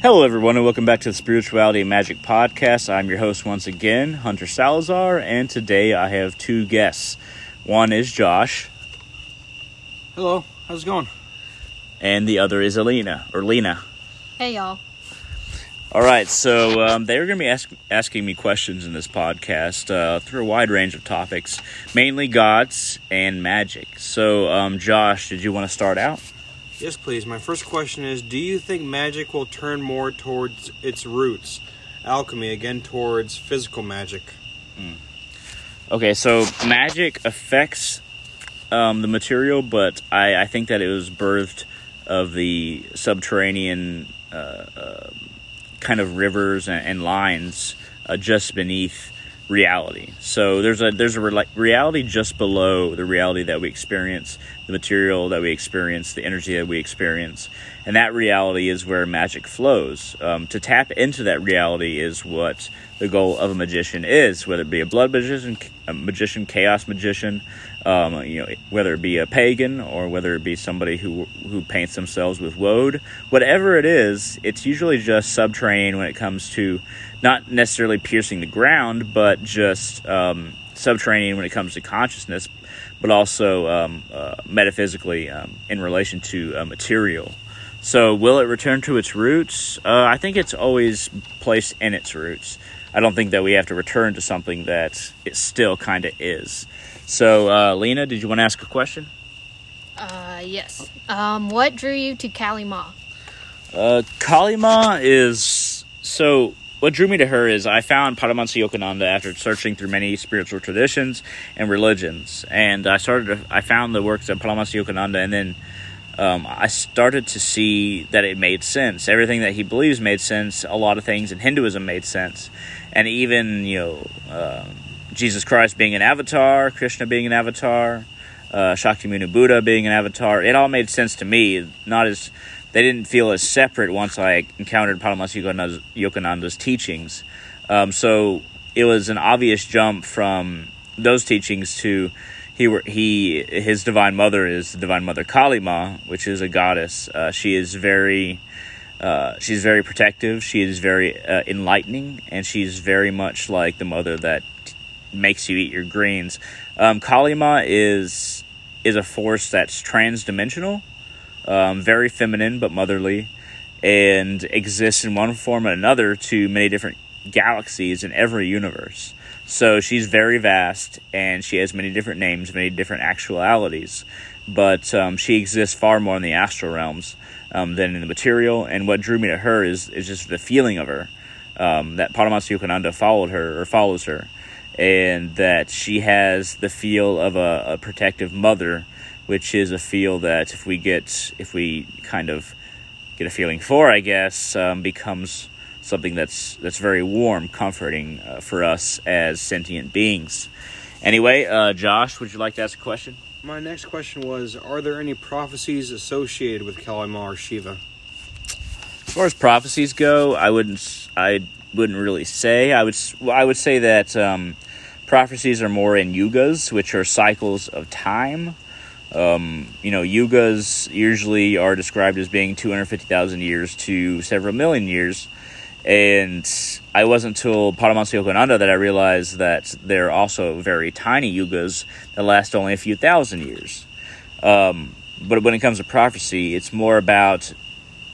Hello, everyone, and welcome back to the Spirituality and Magic Podcast. I'm your host once again, Hunter Salazar, and today I have two guests. One is Josh, Hello, how's it going? and the other is Alina, or Lena. Hey y'all. All right, so um, they're going to be ask- asking me questions in this podcast uh, through a wide range of topics, mainly gods and magic. So, um, Josh, did you want to start out? Yes, please. My first question is Do you think magic will turn more towards its roots, alchemy, again towards physical magic? Okay, so magic affects um, the material, but I, I think that it was birthed of the subterranean uh, uh, kind of rivers and, and lines uh, just beneath reality. So there's a there's a re- reality just below the reality that we experience, the material that we experience, the energy that we experience, and that reality is where magic flows. Um, to tap into that reality is what the goal of a magician is, whether it be a blood magician, a magician, chaos magician, um, you know, whether it be a pagan or whether it be somebody who who paints themselves with woad, whatever it is, it's usually just subterranean when it comes to not necessarily piercing the ground, but just um, subterranean when it comes to consciousness, but also um, uh, metaphysically um, in relation to uh, material. So, will it return to its roots? Uh, I think it's always placed in its roots. I don't think that we have to return to something that it still kind of is. So, uh, Lena, did you want to ask a question? Uh, yes. Um, what drew you to Kalima? Uh, Kalima is so. What drew me to her is I found Paramahansa Yogananda after searching through many spiritual traditions and religions, and I started. To, I found the works of Paramahansa Yogananda, and then um, I started to see that it made sense. Everything that he believes made sense. A lot of things in Hinduism made sense, and even you know uh, Jesus Christ being an avatar, Krishna being an avatar, uh, Shakyamuni Buddha being an avatar. It all made sense to me. Not as they didn't feel as separate once I encountered Paramahansa Yogananda's, Yogananda's teachings. Um, so it was an obvious jump from those teachings to he he his divine mother is the divine mother Kalima, which is a goddess. Uh, she is very uh, she's very protective. She is very uh, enlightening, and she's very much like the mother that makes you eat your greens. Um, Kalima is is a force that's transdimensional, um, very feminine but motherly, and exists in one form or another to many different galaxies in every universe. So she's very vast, and she has many different names, many different actualities. But um, she exists far more in the astral realms um, than in the material. And what drew me to her is is just the feeling of her. Um, that Paramahansa Yogananda followed her or follows her, and that she has the feel of a, a protective mother, which is a feel that if we get if we kind of get a feeling for, I guess, um, becomes something that's that's very warm, comforting uh, for us as sentient beings. Anyway, uh, Josh, would you like to ask a question? My next question was Are there any prophecies associated with Kalima or Shiva? As far as prophecies go, I wouldn't I wouldn't really say. I would I would say that um, prophecies are more in yugas, which are cycles of time. Um, you know, yugas usually are described as being 250,000 years to several million years. And I wasn't until Paramahansa Yogananda that I realized that they're also very tiny yugas that last only a few thousand years. Um, but when it comes to prophecy, it's more about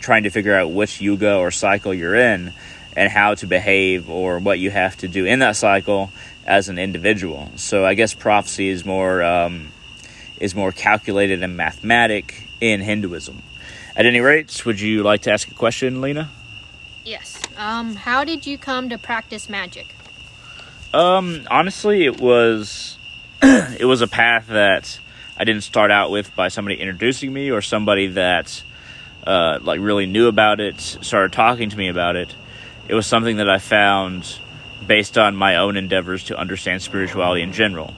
trying to figure out which yuga or cycle you're in and how to behave or what you have to do in that cycle as an individual. So I guess prophecy is more um, is more calculated and mathematic in Hinduism. At any rate, would you like to ask a question, Lena? Yes. Um, how did you come to practice magic? Um, honestly, it was it was a path that I didn't start out with by somebody introducing me or somebody that uh, like really knew about it, started talking to me about it. It was something that I found based on my own endeavors to understand spirituality in general,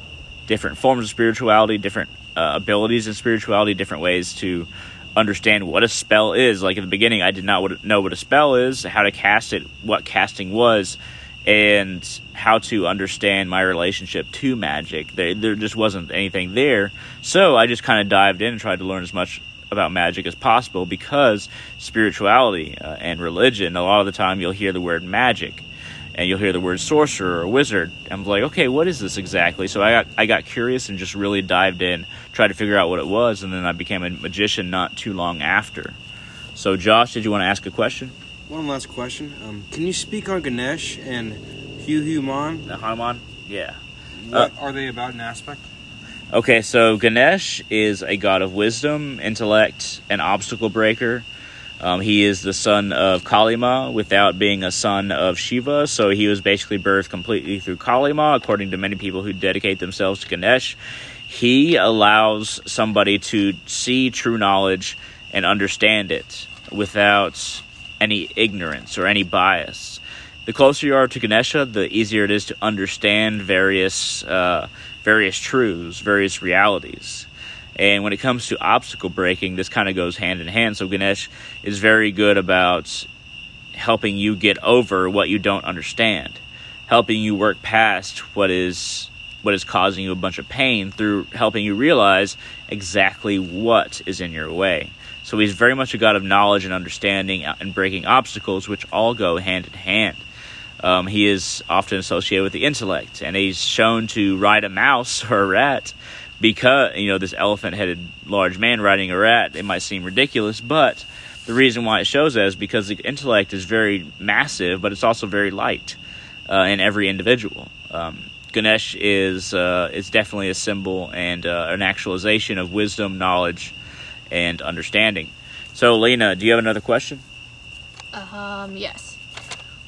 different forms of spirituality, different uh, abilities in spirituality, different ways to understand what a spell is. Like at the beginning, I did not know what a spell is, how to cast it, what casting was, and how to understand my relationship to magic. There, there just wasn't anything there. So I just kind of dived in and tried to learn as much about magic as possible because spirituality uh, and religion, a lot of the time you'll hear the word magic and you'll hear the word sorcerer or wizard. I'm like, okay, what is this exactly? So I got I got curious and just really dived in, tried to figure out what it was, and then I became a magician not too long after. So, Josh, did you want to ask a question? One last question. Um, can you speak on Ganesh and Hanuman? The Hanuman? Yeah. What are they about in aspect? Okay, so Ganesh is a god of wisdom, intellect, and obstacle breaker. Um, he is the son of Kalima without being a son of Shiva, so he was basically birthed completely through Kalima, according to many people who dedicate themselves to Ganesh. He allows somebody to see true knowledge and understand it without any ignorance or any bias. The closer you are to Ganesha, the easier it is to understand various uh, various truths, various realities. And when it comes to obstacle breaking, this kind of goes hand in hand. So Ganesh is very good about helping you get over what you don't understand, helping you work past what is what is causing you a bunch of pain through helping you realize exactly what is in your way. So he's very much a god of knowledge and understanding and breaking obstacles, which all go hand in hand. Um, he is often associated with the intellect, and he's shown to ride a mouse or a rat because you know this elephant-headed large man riding a rat. It might seem ridiculous, but the reason why it shows that is because the intellect is very massive, but it's also very light uh, in every individual. Um, Ganesh is uh, is definitely a symbol and uh, an actualization of wisdom, knowledge, and understanding. So, Lena, do you have another question? Um, yes.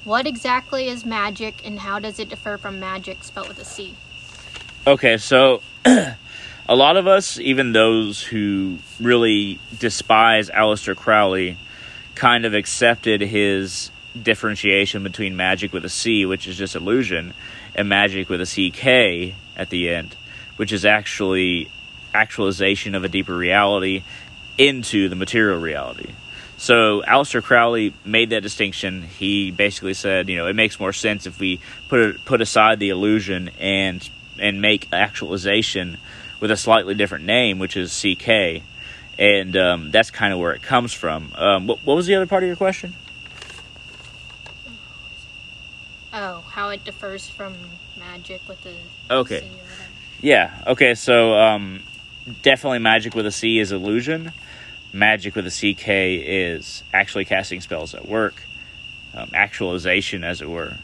What exactly is magic, and how does it differ from magic spelled with a C? Okay, so a lot of us, even those who really despise Aleister Crowley, kind of accepted his differentiation between magic with a C, which is just illusion, and magic with a CK at the end, which is actually actualization of a deeper reality into the material reality. So Aleister Crowley made that distinction. He basically said, you know, it makes more sense if we put put aside the illusion and and make actualization with a slightly different name, which is CK, and um, that's kind of where it comes from. Um, what, what was the other part of your question? Oh, how it differs from magic with the Okay. C. Yeah. Okay. So um, definitely magic with a C is illusion. Magic with a CK is actually casting spells at work, um, actualization, as it were.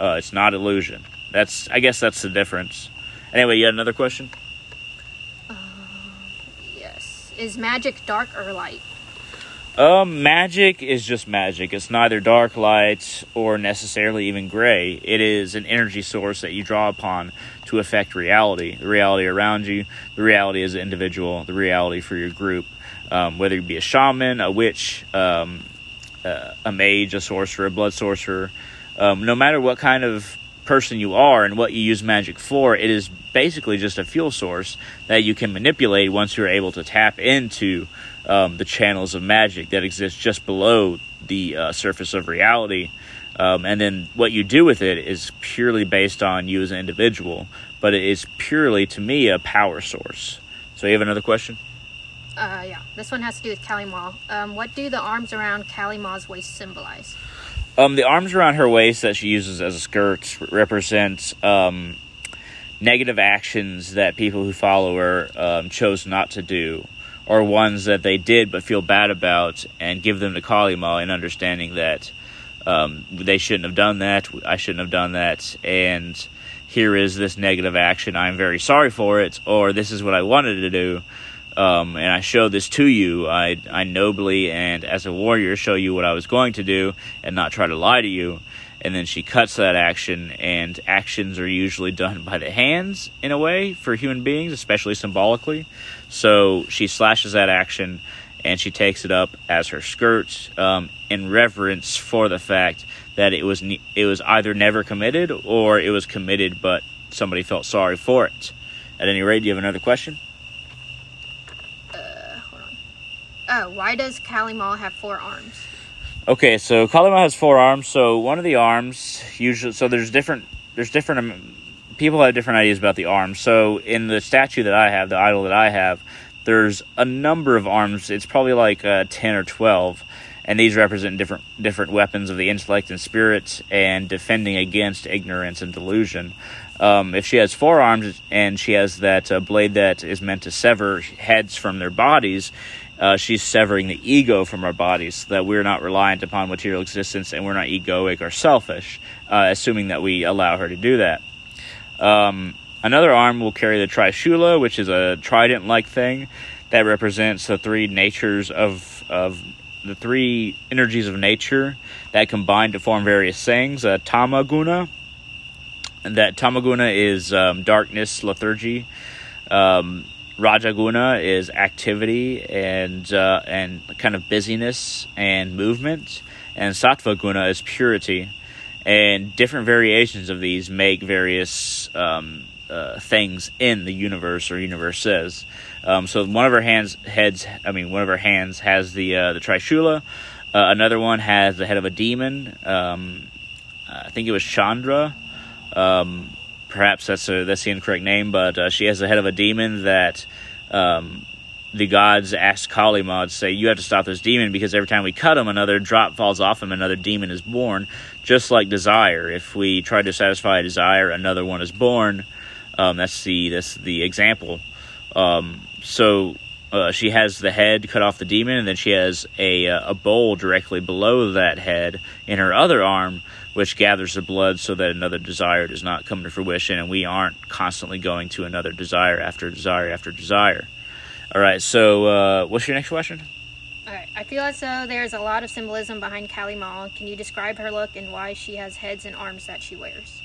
Uh, it's not illusion. That's I guess that's the difference. Anyway, you had another question. Is magic dark or light? Um, magic is just magic. It's neither dark, light, or necessarily even gray. It is an energy source that you draw upon to affect reality, the reality around you, the reality as an individual, the reality for your group. Um, whether you be a shaman, a witch, um, uh, a mage, a sorcerer, a blood sorcerer, um, no matter what kind of person you are and what you use magic for, it is basically just a fuel source that you can manipulate once you're able to tap into um, the channels of magic that exist just below the uh, surface of reality. Um, and then what you do with it is purely based on you as an individual, but it is purely, to me, a power source. So, you have another question? Uh, yeah. This one has to do with Kali Ma. Um, what do the arms around Kali Ma's waist symbolize? Um, the arms around her waist that she uses as a skirt represent um, negative actions that people who follow her um, chose not to do, or ones that they did but feel bad about, and give them to Kalima in understanding that um, they shouldn't have done that, I shouldn't have done that, and here is this negative action, I'm very sorry for it, or this is what I wanted to do. Um, and I show this to you. I, I nobly and as a warrior show you what I was going to do and not try to lie to you. And then she cuts that action, and actions are usually done by the hands in a way for human beings, especially symbolically. So she slashes that action and she takes it up as her skirt um, in reverence for the fact that it was ne- it was either never committed or it was committed, but somebody felt sorry for it. At any rate, do you have another question? Hold on. Oh, why does Kali have four arms? Okay, so Kalima has four arms. So one of the arms usually, so there's different, there's different. Um, people have different ideas about the arms. So in the statue that I have, the idol that I have, there's a number of arms. It's probably like uh, ten or twelve, and these represent different different weapons of the intellect and spirit, and defending against ignorance and delusion. Um, if she has four arms and she has that uh, blade that is meant to sever heads from their bodies, uh, she's severing the ego from our bodies so that we're not reliant upon material existence and we're not egoic or selfish, uh, assuming that we allow her to do that. Um, another arm will carry the trishula, which is a trident like thing that represents the three natures of, of the three energies of nature that combine to form various things. Uh, tamaguna, that tamaguna is um, darkness, lethargy. Um, Rajaguna is activity and uh, and kind of busyness and movement, and Sattva Guna is purity. And different variations of these make various um, uh, things in the universe or universes. Um, so one of her hands heads, I mean, one of her hands has the uh, the Trishula. Uh, another one has the head of a demon. Um, I think it was Chandra. Um, perhaps that's a, that's the incorrect name, but uh, she has the head of a demon that um, the gods ask Kali to say, "You have to stop this demon because every time we cut him, another drop falls off him, another demon is born." Just like desire, if we try to satisfy a desire, another one is born. Um, that's the that's the example. Um, so uh, she has the head cut off the demon, and then she has a uh, a bowl directly below that head in her other arm, which gathers the blood so that another desire does not come to fruition, and we aren't constantly going to another desire after desire after desire. All right, so uh, what's your next question? All right. I feel as though there's a lot of symbolism behind Kali Ma. Can you describe her look and why she has heads and arms that she wears?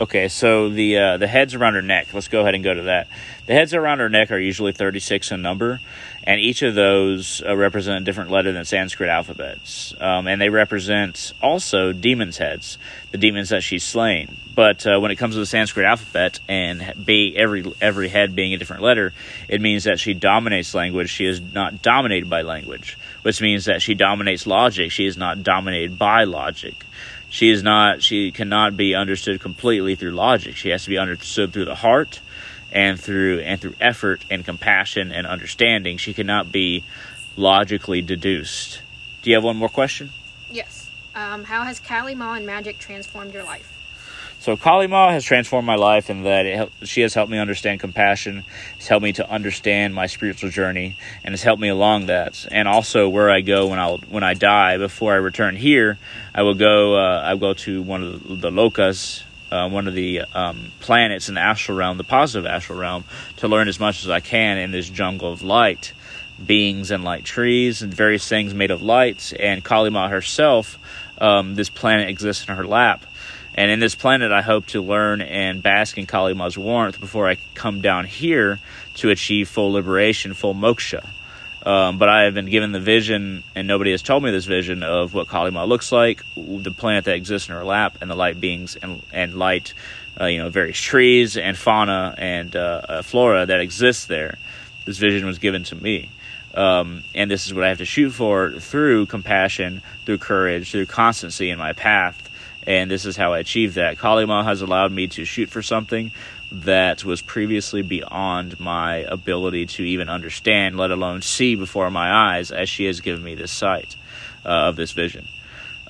Okay, so the uh, the heads around her neck. Let's go ahead and go to that. The heads around her neck are usually 36 in number, and each of those uh, represent a different letter than Sanskrit alphabets, um, and they represent also demons' heads, the demons that she's slain. But uh, when it comes to the Sanskrit alphabet and be every every head being a different letter, it means that she dominates language. She is not dominated by language, which means that she dominates logic. She is not dominated by logic she is not she cannot be understood completely through logic she has to be understood through the heart and through and through effort and compassion and understanding she cannot be logically deduced do you have one more question Yes. Um, how has Kali Ma and magic transformed your life? So Kali Ma has transformed my life in that it she has helped me understand compassion, has helped me to understand my spiritual journey, and has helped me along that. And also where I go when I when I die, before I return here, I will go. Uh, I will go to one of the, the lokas, uh, one of the um, planets in the astral realm, the positive astral realm, to learn as much as I can in this jungle of light, beings and light trees and various things made of light. And Kali Ma herself, um, this planet exists in her lap. And in this planet, I hope to learn and bask in Kali Ma's warmth before I come down here to achieve full liberation, full moksha. Um, but I have been given the vision, and nobody has told me this vision of what Kali Ma looks like, the planet that exists in her lap, and the light beings and, and light, uh, you know, various trees and fauna and uh, uh, flora that exists there. This vision was given to me. Um, and this is what I have to shoot for through compassion, through courage, through constancy in my path and this is how I achieved that. Kali Ma has allowed me to shoot for something that was previously beyond my ability to even understand, let alone see before my eyes, as she has given me this sight uh, of this vision.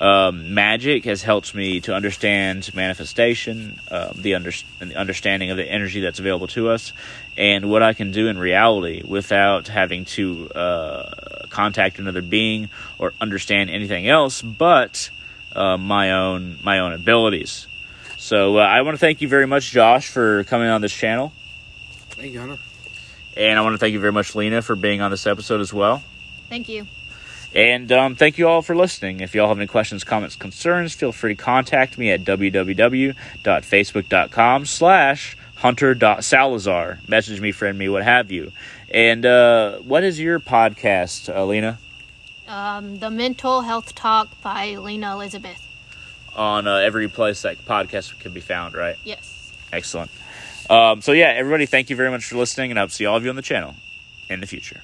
Um, magic has helped me to understand manifestation, uh, the, under- the understanding of the energy that's available to us, and what I can do in reality without having to uh, contact another being or understand anything else, but uh, my own my own abilities. So uh, I want to thank you very much, Josh, for coming on this channel, Thank you, Hunter. and I want to thank you very much, Lena, for being on this episode as well. Thank you. And um, thank you all for listening. If you all have any questions, comments, concerns, feel free to contact me at www.facebook.com slash hunter.salazar. Message me, friend me, what have you. And uh, what is your podcast, uh, Lena? Um, the Mental Health Talk by Lena Elizabeth. On uh, every place that podcast can be found, right? Yes. Excellent. Um, so, yeah, everybody, thank you very much for listening, and I'll see all of you on the channel in the future.